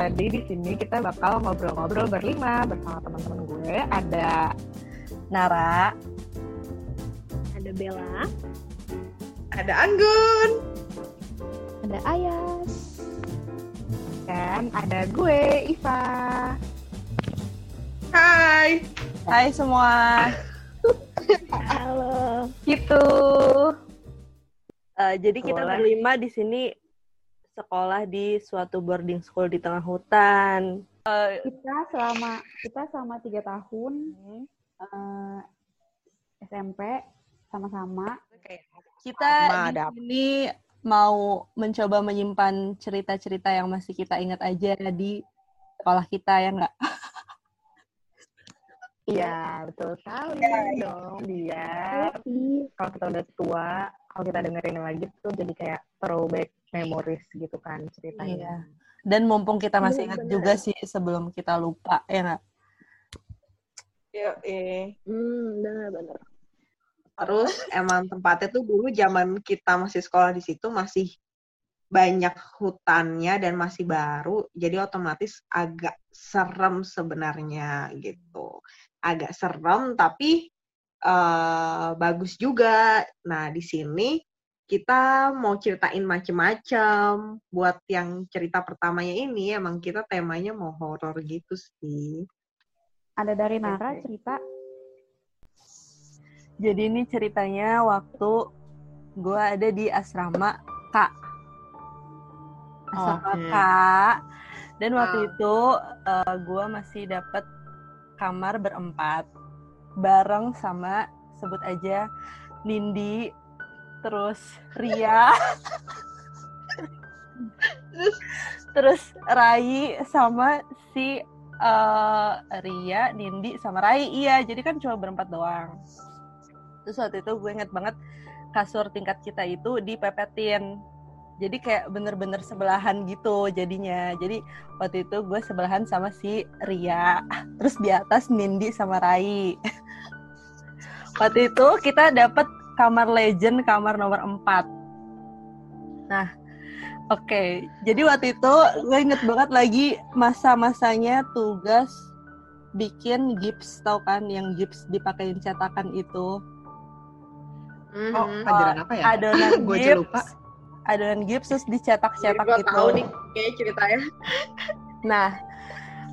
Jadi di sini kita bakal ngobrol-ngobrol berlima bersama teman-teman gue. Ada Nara, Ada Bella. Ada Anggun. Ada Ayas. dan ada gue, Iva. Hai. hai semua. Halo. Gitu. Eh, jadi kita Sekolah. berlima di sini sekolah di suatu boarding school di tengah hutan. kita selama kita selama tiga tahun eh, SMP sama-sama Kita Sama di sini mau mencoba menyimpan cerita-cerita yang masih kita ingat aja di sekolah kita ya nggak? Iya, betul sekali dong. Biar Iya. kalau kita udah tua, kalau kita dengerin lagi tuh jadi kayak throwback memories gitu kan Iya. ceritanya. Dan mumpung kita masih Iya, ingat benar. juga sih sebelum kita lupa ya nggak? Yuk, eh. Hmm, benar-benar. Terus emang tempatnya tuh dulu zaman kita masih sekolah di situ masih banyak hutannya dan masih baru, jadi otomatis agak serem sebenarnya gitu. Agak serem tapi eh, bagus juga. Nah di sini kita mau ceritain macem-macem. Buat yang cerita pertamanya ini emang kita temanya mau horor gitu sih. ada dari Nara cerita Jadi ini ceritanya waktu gue ada di asrama Kak. Asrama Oke. Kak. Dan waktu Ah. itu gue masih dapat kamar berempat bareng sama sebut aja Nindi, terus Ria, terus Rai sama si eh, Ria, Nindi sama Rai. Iya, jadi kan cuma berempat doang. Terus waktu itu gue inget banget kasur tingkat kita itu dipepetin. Jadi kayak bener-bener sebelahan gitu jadinya. Jadi waktu itu gue sebelahan sama si Ria. Terus di atas Nindi sama Rai. waktu itu kita dapat kamar legend kamar nomor 4. Nah, oke. Jadi waktu itu gue inget banget lagi masa-masanya tugas bikin gips tau kan yang gips dipakein cetakan itu Oh, pelajaran apa ya? adonan Gue gips lupa. adonan gips terus dicetak-cetak Gue gitu tahu nih kayak ceritanya. nah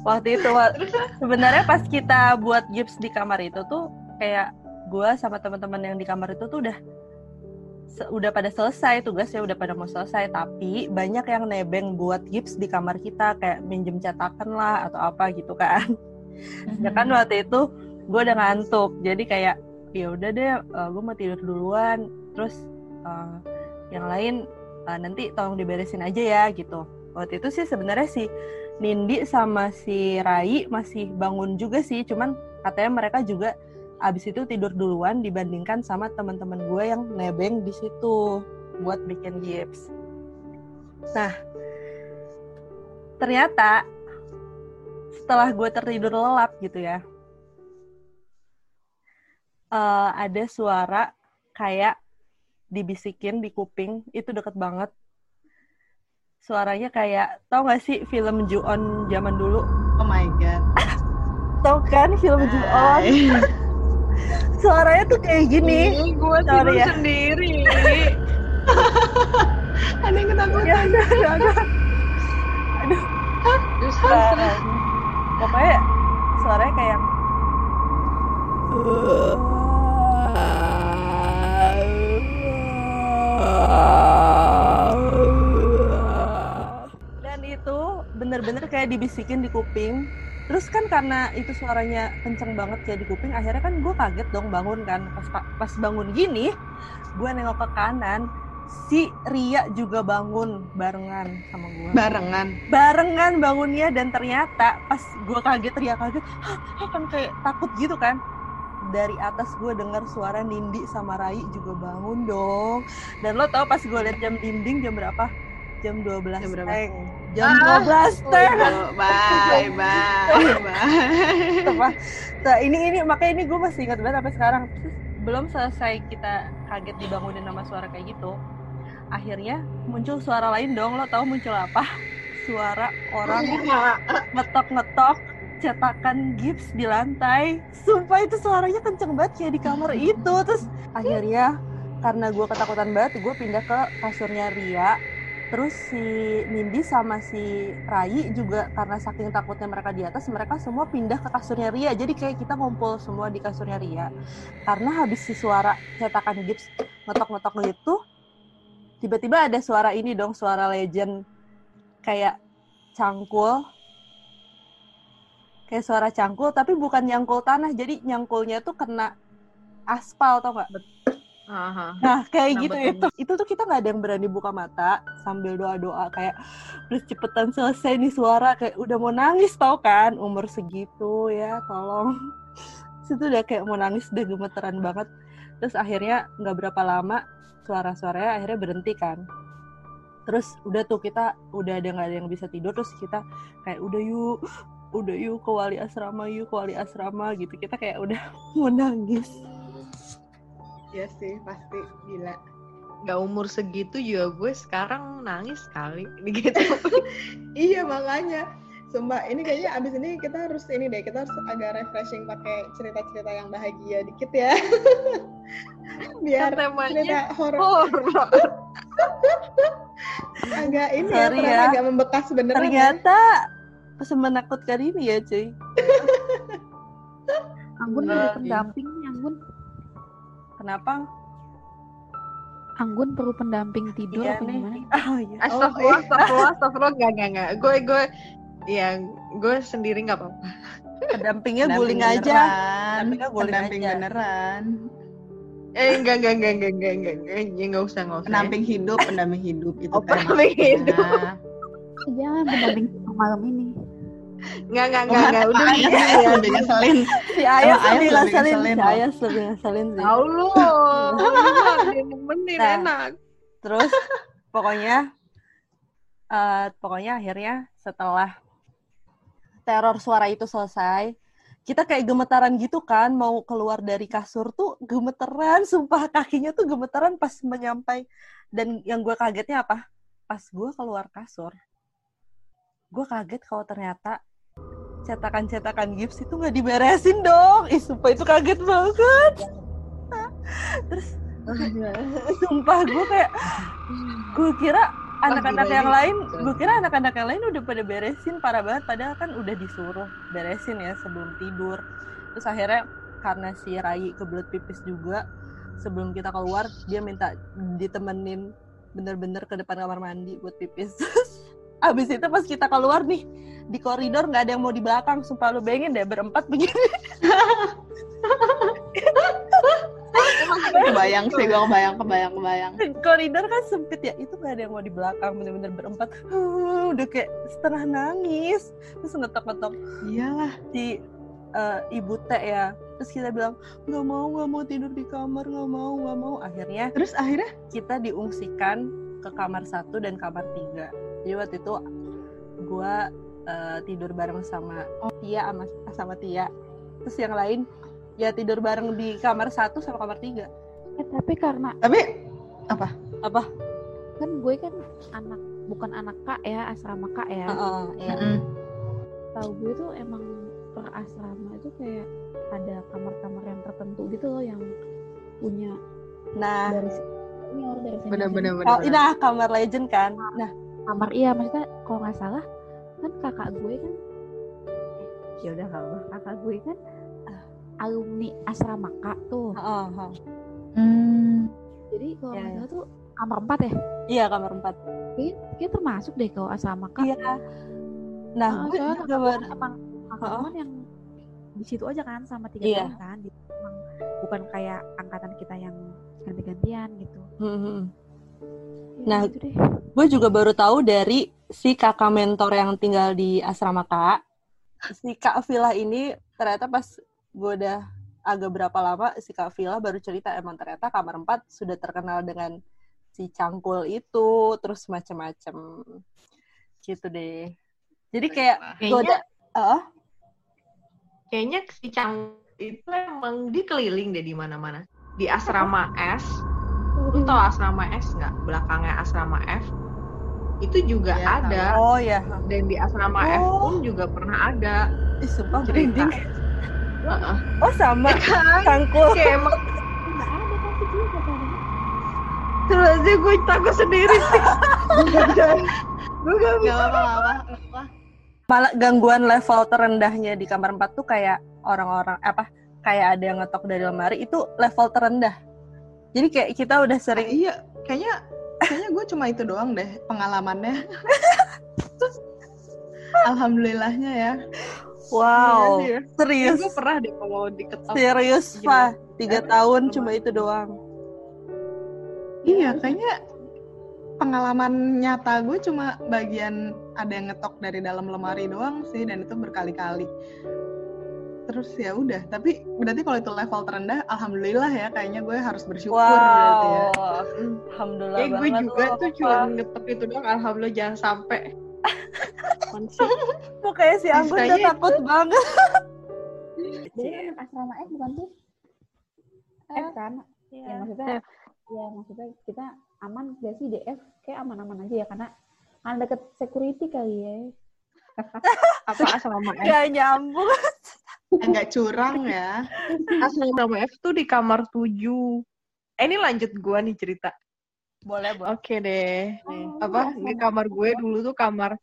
waktu itu sebenarnya pas kita buat gips di kamar itu tuh kayak gue sama teman-teman yang di kamar itu tuh udah udah pada selesai tugasnya udah pada mau selesai. Tapi banyak yang nebeng buat gips di kamar kita kayak minjem cetakan lah atau apa gitu kan. Ya kan waktu itu gue udah ngantuk jadi kayak ya udah deh gue mau tidur duluan. Terus eh, yang lain eh, nanti tolong diberesin aja ya gitu. Waktu itu sih sebenarnya si Nindi sama si Rai masih bangun juga sih cuman katanya mereka juga abis itu tidur duluan dibandingkan sama teman-teman gue yang nebeng di situ buat bikin gips. Nah ternyata setelah gue tertidur lelap gitu ya eh, ada suara kayak dibisikin di kuping. Itu deket banget. Suaranya kayak tau gak sih film Ju-on zaman dulu? Oh my god. tau kan film Ju-on suaranya tuh kayak gini. Gue Sorry ya. sendiri. Ada yang ketakutan. ya udah udah udah Terus Eh, pokoknya suaranya kayak dan itu bener-bener kayak dibisikin di kuping terus kan karena itu suaranya kenceng banget kayak di kuping akhirnya kan gue kaget dong bangun kan. Pas pas bangun gini gue nengok ke kanan si Ria juga bangun barengan sama gue barengan. barengan bangunnya dan ternyata pas gue kaget Ria kaget kan kayak takut gitu kan. Dari atas gue dengar suara Nindi sama Rai juga bangun dong. Dan lo tau pas gue liat jam dinding jam berapa? Jam 12 Jam berapa? teng jam Ah, 12 teng Bye, bye, bye. Nah, ini ini makanya ini gue masih ingat banget sampai sekarang. Terus belum selesai kita kaget dibangunin sama suara kayak gitu. Akhirnya muncul suara lain dong. Lo tahu muncul apa? suara orang ngetok-ngetok cetakan gips di lantai. Sumpah itu suaranya kenceng banget kayak di kamar itu. Terus akhirnya karena gue ketakutan banget, gue pindah ke kasurnya Ria. Terus si Nindi sama si Rai juga karena saking takutnya mereka di atas, mereka semua pindah ke kasurnya Ria. Jadi kayak kita ngumpul semua di kasurnya Ria. Karena habis si suara cetakan gips ngetok-ngetok gitu, tiba-tiba ada suara ini dong, suara legend kayak cangkul kayak suara cangkul tapi bukan nyangkul tanah jadi nyangkulnya tuh kena aspal tau gak? Aha. Nah kayak Nah, gitu betul. itu. Itu tuh kita nggak ada yang berani buka mata sambil doa doa kayak terus cepetan selesai nih suara kayak udah mau nangis tau kan? Umur segitu ya tolong. Situ udah kayak mau nangis udah gemeteran banget. Terus akhirnya nggak berapa lama suara-suaranya akhirnya berhenti kan. Terus udah tuh kita udah ada nggak ada yang bisa tidur terus kita kayak udah yuk udah yuk ke wali asrama yuk ke wali asrama gitu. Kita kayak udah mau nangis Iya sih, pasti gila. Gak umur segitu juga gue sekarang nangis kali gitu. Iya makanya. Sumpah, ini kayaknya abis ini kita harus ini deh, kita harus agak refreshing pakai cerita-cerita yang bahagia dikit ya. Biar Kan temanya cerita horor horor. agak ini ya, Sorry ternyata ya. agak membekas beneran. ya. ternyata semenakutkan ini ya cuy Enggak, perlu iya. pendamping. Kenapa Anggun perlu pendamping tidur Iya apa nih. gimana? oh iya Astagfirullah, astagfirullah, astagfirullah, gak, gak, gak. Gue, gue, ya, gue sendiri gak apa-apa. pendampingnya Pendamping guling aja. Pendampingnya guling Pendamping aja. beneran. Eh, enggak, enggak, enggak, enggak, enggak, enggak, enggak, ya, enggak usah, enggak usah. Pendamping hidup, pendamping hidup itu Oh, pendamping hidup. Jangan pendamping malam ini. Enggak, enggak, enggak, enggak, udah Ayah gini ya. Iya, lebih ngeselin. si Ayas Ayas lebih ngeselin si. Ayas lebih ngeselin sih Tahu lu, dia nemenin Nah. enak. terus pokoknya eh pokoknya akhirnya setelah teror suara itu selesai kita kayak gemetaran gitu kan mau keluar dari kasur tuh gemeteran sumpah kakinya tuh gemeteran pas menyampai dan yang gue kagetnya apa pas gue keluar kasur gue kaget kalau ternyata cetakan-cetakan gips itu nggak diberesin dong. Ih sumpah itu kaget banget. Terus sumpah gue kayak gue kira anak-anak gila yang ini. lain gue kira anak-anak yang lain udah pada beresin parah banget. Padahal kan udah disuruh beresin ya sebelum tidur. Terus akhirnya karena si Rai kebelet pipis juga sebelum kita keluar dia minta ditemenin bener-bener ke depan kamar mandi buat pipis abis itu pas kita keluar nih di koridor nggak ada yang mau di belakang. Sumpah lu bayangin deh berempat begini. Kebayang sih, gue kebayang, kebayang, kebayang. koridor kan sempit ya itu gak ada yang mau di belakang bener-bener berempat. Huh, udah kayak setengah nangis. Terus ngetok-ngetok Iyalah. si eh, ibu teh ya. Terus kita bilang nggak mau nggak mau tidur di kamar nggak mau nggak mau. Akhirnya Terus akhirnya? kita diungsikan ke kamar satu dan kamar tiga jadi waktu itu gua eh, tidur bareng sama Tia sama sama Tia terus yang lain ya tidur bareng di kamar satu sama kamar tiga Eh, tapi karena tapi apa kan gue kan anak bukan anak kak ya asrama kak ya. Heeh, iya. mm, Tahu gue tuh emang per asrama itu kayak ada kamar-kamar yang tertentu gitu loh yang punya nah dari senior dari senior Bener-bener, Oh, bener. nah kamar legend kan. Nah, kamar iya maksudnya kalau nggak salah kan kakak gue kan eh, ya udah kalau kakak gue kan eh, alumni asrama kak tuh heeh, heeh. mm, jadi kalau Iya, nggak iya. salah tuh kamar empat ya iya kamar empat. Kayaknya termasuk deh kalau asrama kak Iya. Nah, Ah, gue juga baru emang teman yang di situ aja kan sama tiga Iya. tahun kan Jadi emang bukan kayak angkatan kita yang ganti-gantian gitu Hmm, hmm. Nah, gitu gue juga baru tahu dari si kakak mentor yang tinggal di asrama kak. Si kak Villa ini ternyata pas gue udah agak berapa lama si kak Villa baru cerita emang ternyata kamar 4 sudah terkenal dengan si cangkul itu terus macem-macem gitu deh. Jadi kayak gue Kayaknya, udah Ah, kayaknya si Cang itu emang dikeliling deh di mana-mana. Di asrama S, lu tau asrama S nggak? Belakangnya asrama F. itu juga Iya, ada Oh ya. dan di asrama F Oh. pun juga pernah ada Ih, sumpah cerita. merinding. Heeh. Oh sama Kan? Kangkul. Kayak emang terus aja gue takut sendiri sih. gue gak Gak bisa. apa-apa, gak apa-apa. Gak apa. Malah gangguan level terendahnya di kamar 4 tuh kayak orang-orang apa? Kayak ada yang ngetok dari lemari itu level terendah. Jadi kayak kita udah sering Iya, kayaknya kayaknya gue cuma itu doang deh pengalamannya. Alhamdulillahnya ya. wow, Iya, serius. gue pernah deh kalau diketok. Serius, Gila. Pak. Tiga tahun cuma itu doang. Iya, kayaknya pengalaman nyata gue cuma bagian ada yang ngetok dari dalam lemari doang sih dan itu berkali-kali. Terus ya udah, tapi berarti kalau itu level terendah, alhamdulillah ya kayaknya gue harus bersyukur berarti ya. Wow. Alhamdulillah Kayak gue juga loh, tuh cuma ngetok itu doang. Alhamdulillah jangan sampai. Konsep. Kok kayak si Anggun udah takut banget. Dia kan anak asrama F bukan tuh? F kan? Ya maksudnya, ya maksudnya kita aman gak sih DF? Kayak aman-aman aja ya karena kan deket security kali ya. Apa asrama F? Gak nyambung. Agak curang ya. Asrama F tuh di kamar 7. Eh ini lanjut gue nih cerita. Boleh, boleh. Oke deh. Oh, Apa di kamar gue dulu tuh kamar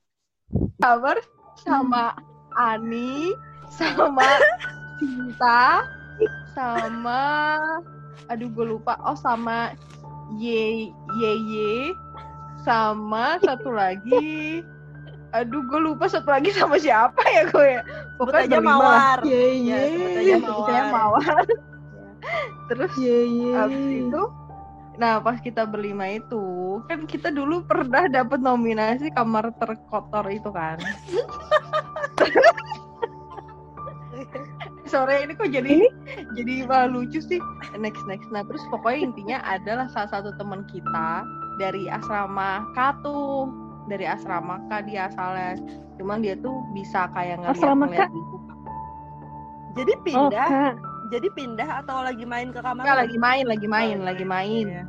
kamar sama Ani sama Cinta sama aduh gue lupa oh sama Ye Ye Ye sama satu lagi aduh gue lupa satu lagi sama siapa ya gue ya pokoknya aja. Mawar. Ya, aja Iya, sebut aja Mawar. Mawar terus Ye ye. Abis itu, nah pas kita berlima itu, kan kita dulu pernah dapat nominasi kamar terkotor itu kan. Sore ini kok jadi jadi malah lucu sih. Next next. Nah terus pokoknya intinya adalah salah satu teman kita dari asrama K tuh dari asrama K dia asalnya. Cuman dia tuh bisa kayak Asrama ngeliat-ngeliat gitu. Jadi Oh, pindah, Kak. jadi pindah atau lagi main ke kamar? Enggak lu? lagi main, lagi main, Oh, lagi main. Iya.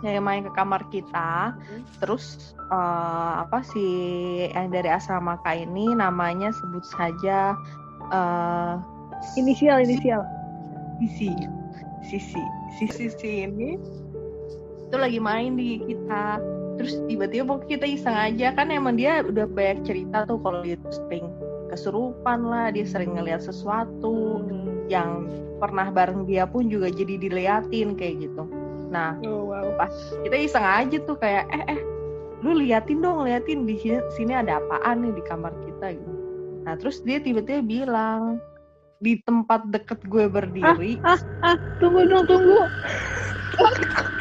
yang main ke kamar kita Mhm. terus eh, apa sih yang dari asrama K ini namanya sebut saja eh Inisial, inisial. Sisi Sisi Sisi Sisi ini itu lagi main di kita terus tiba-tiba kita iseng aja kan emang dia udah banyak cerita tuh kalau dia tuh sering kesurupan lah dia sering ngeliat sesuatu Hmm. yang pernah bareng dia pun juga jadi diliatin kayak gitu nah Oh, wow. pas kita iseng aja tuh kayak eh eh lu liatin dong liatin di sini sini ada apaan nih di kamar kita gitu nah terus dia tiba-tiba bilang di tempat deket gue berdiri Ah, tunggu dong, tunggu.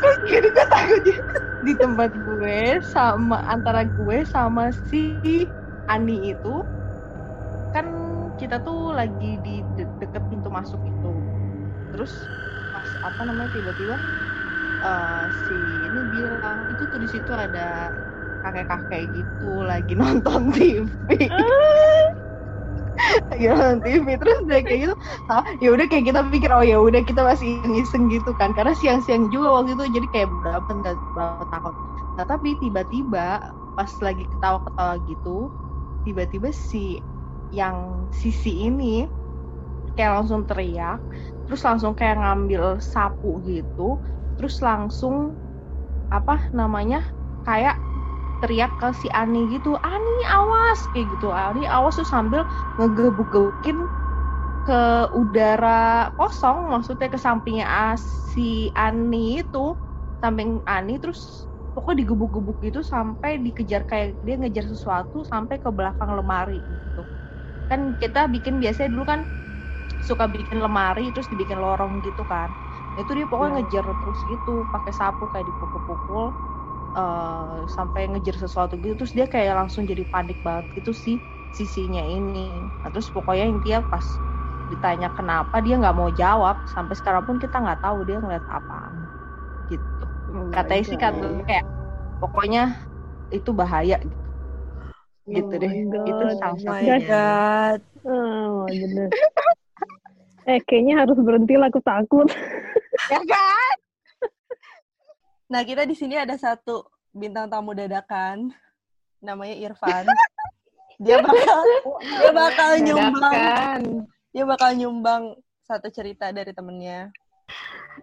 terus gini? Gue takutnya di tempat gue sama antara gue sama si Ani itu kan kita tuh lagi di de- deket pintu masuk itu. Terus pas apa namanya tiba-tiba eh, si ini bilang itu tuh di situ ada kakek-kakek gitu lagi nonton TV lagi nonton TV terus dia kayak gitu ah ya udah kayak kita pikir oh ya udah kita masih iseng gitu kan. Karena siang-siang juga waktu itu jadi kayak berapa nggak berapa tahun. Nah tapi tiba-tiba pas lagi ketawa-ketawa gitu tiba-tiba si yang sisi ini kayak langsung teriak terus langsung kayak ngambil sapu gitu terus langsung apa namanya kayak teriak ke si Ani gitu Ani awas! Kayak gitu. Ani awas tuh sambil ngegebuk-gebukin ke udara kosong maksudnya ke sampingnya ah, si Ani itu samping Ani terus pokoknya digebuk-gebuk gitu sampai dikejar kayak dia ngejar sesuatu sampai ke belakang lemari gitu. Kan kita bikin biasanya dulu kan suka bikin lemari terus dibikin lorong gitu kan. Itu dia pokoknya ngejar terus gitu pakai sapu kayak dipukul-pukul eh, sampai ngejar sesuatu gitu terus dia kayak langsung jadi panik banget gitu sih sisinya ini. Nah, terus pokoknya intinya pas ditanya kenapa dia nggak mau jawab. Sampai sekarang pun kita nggak tahu dia ngeliat apaan gitu. Katanya sih kan kayak pokoknya itu bahaya gitu. Gitu deh. Itu salah Oh my satunya god. Oh, bener. eh, kayaknya harus berhenti lah, aku takut. ya kan Nah, kita di sini ada satu bintang tamu dadakan namanya Irfan. dia bakal dia bakal nyumbang Dadakan. dia bakal nyumbang satu cerita dari temennya.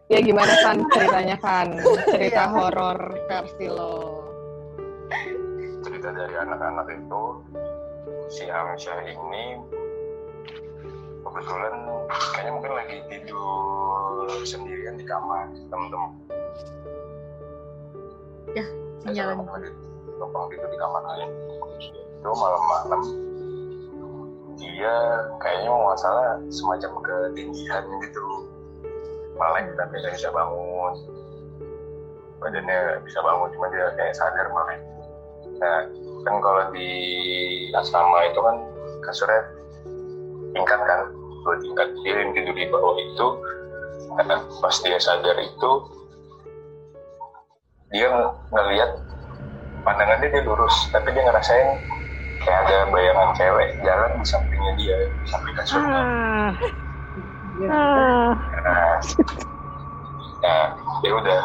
Ya gimana kan ceritanya kan? Cerita Iya. horor versi lo. cerita dari anak-anak itu si Amsyah ini kebetulan kayaknya mungkin lagi tidur sendirian di kamar temen-temen Sinyal. Saya lagi numpang tidur di kamar lain itu malam-malam dia kayaknya mau nggak salah semacam ketindihan gitu. Melek tapi nggak bisa bangun. Badannya bisa bangun cuma dia kayak sadar melek. Nah kan kalau di asrama itu kan kasurnya tingkat kan? Dua tingkat dia yang tidur di bawah itu. Nah, pas dia sadar itu dia ng- ngelihat pandangannya dia lurus tapi dia ngerasain kayak ada bayangan cewek jalan di sampingnya dia di samping kasurnya Ah. Ah. nah, nah dia udah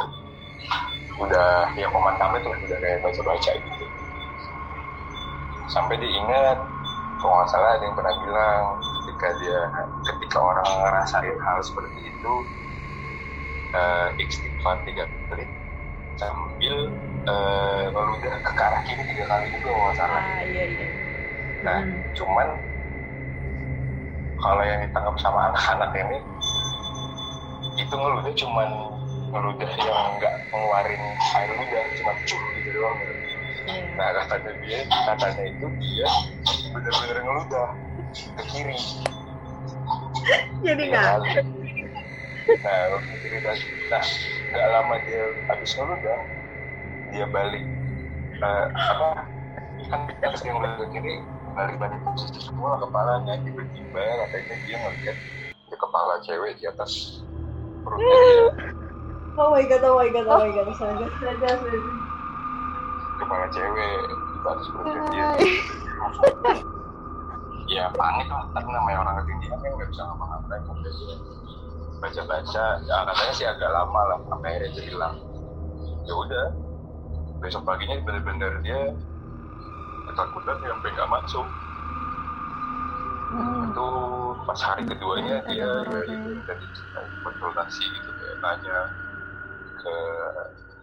udah ya pemakaman tuh udah kayak baca baca gitu sampai dia ingat kalau nggak salah ada yang pernah bilang ketika dia ketika orang ngerasain hal seperti itu eh, istighfar tiga kali sambil meludah ke arah kiri tiga kali itu kalau nggak salah Ah iya iya. Nah, cuman kalau yang ditangkap sama anak-anak ini itu ngeludah cuman ngeludah yang nggak ngeluarin air ludah, cuma cuh gitu doang. Nah, katanya dia, katanya itu dia bener-bener ngeludah ke kiri. Jadi nggak. Nah, nah, nggak lama dia habis ngeludah, dia balik eh, apa kan dia ngeliat ke kiri balik balik posisi semua kepalanya tiba-tiba katanya dia ngeliat di kepala cewek di atas perutnya dia Oh my god, oh my god, oh my god. Astaga, astaga, astaga. kepala cewek di atas perutnya dia ya panik lah tapi namanya orang ketinggian kan nggak bisa ngapa-ngapain baca-baca. Ya katanya sih agak lama lah sampai akhirnya dia hilang. Ya udah besok paginya bener-bener dia ketakutan sampai nggak masuk. Itu pas hari keduanya dia ya, itu? jadi konsultasi gitu kayak nanya ke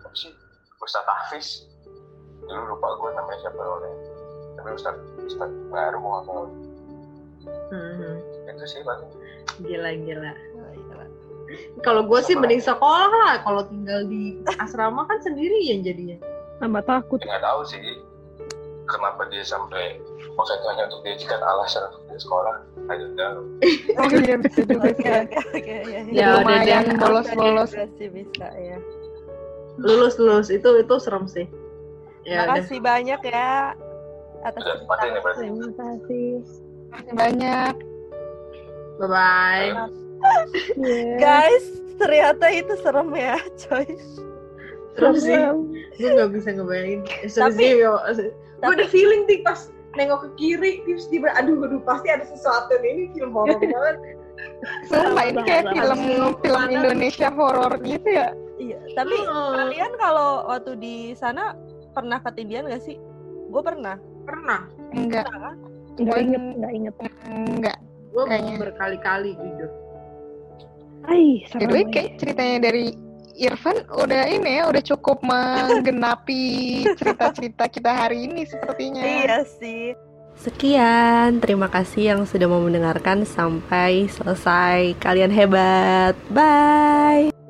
apa sih Ustadz Hafiz? Dulu lupa gue namanya siapa orangnya. Tapi Ustadz Ustadz nggak tahu. Hmm, itu sih paling Gila, gila. Kalau gue sih mending sekolah lah. Kalau tinggal di asrama kan sendirian jadinya. Tambah takut. Ya, nggak tahu sih kenapa dia sampai makanya hanya untuk dia jadikan alasan untuk dia sekolah aja tahu Oh iya bisa juga Oke sih. oke oke ya. Ya, udah lumayan deh, bolos-bolos. Bisa sih bisa ya. Lulus lulus itu itu serem sih. Ya udah. Makasih banyak ya atas udah berarti Terima kasih. Makasih banyak. Bye bye. Yeah. Guys, ternyata itu serem ya, coy. Serem sih. Gue nggak bisa ngebayangin. Eh, Serem Tapi- sih, yo. Gue udah feeling nih pas nengok ke kiri terus tiba aduh aduh pasti ada sesuatu nih ini film horor banget Sumpah ini kayak film film Indonesia horor gitu ya. Iya, tapi Hmm, kalian kalau waktu di sana pernah ketindihan gak sih? Gue pernah. pernah Enggak, kan? Nggak inget, nggak inget. enggak. Gue Kayaknya. berkali-kali jujur serem. ya. kayak ceritanya dari Irfan udah ini ya, udah cukup menggenapi cerita-cerita kita hari ini sepertinya. Iya sih. Sekian, terima kasih yang sudah mau mendengarkan sampai selesai. Kalian hebat. Bye.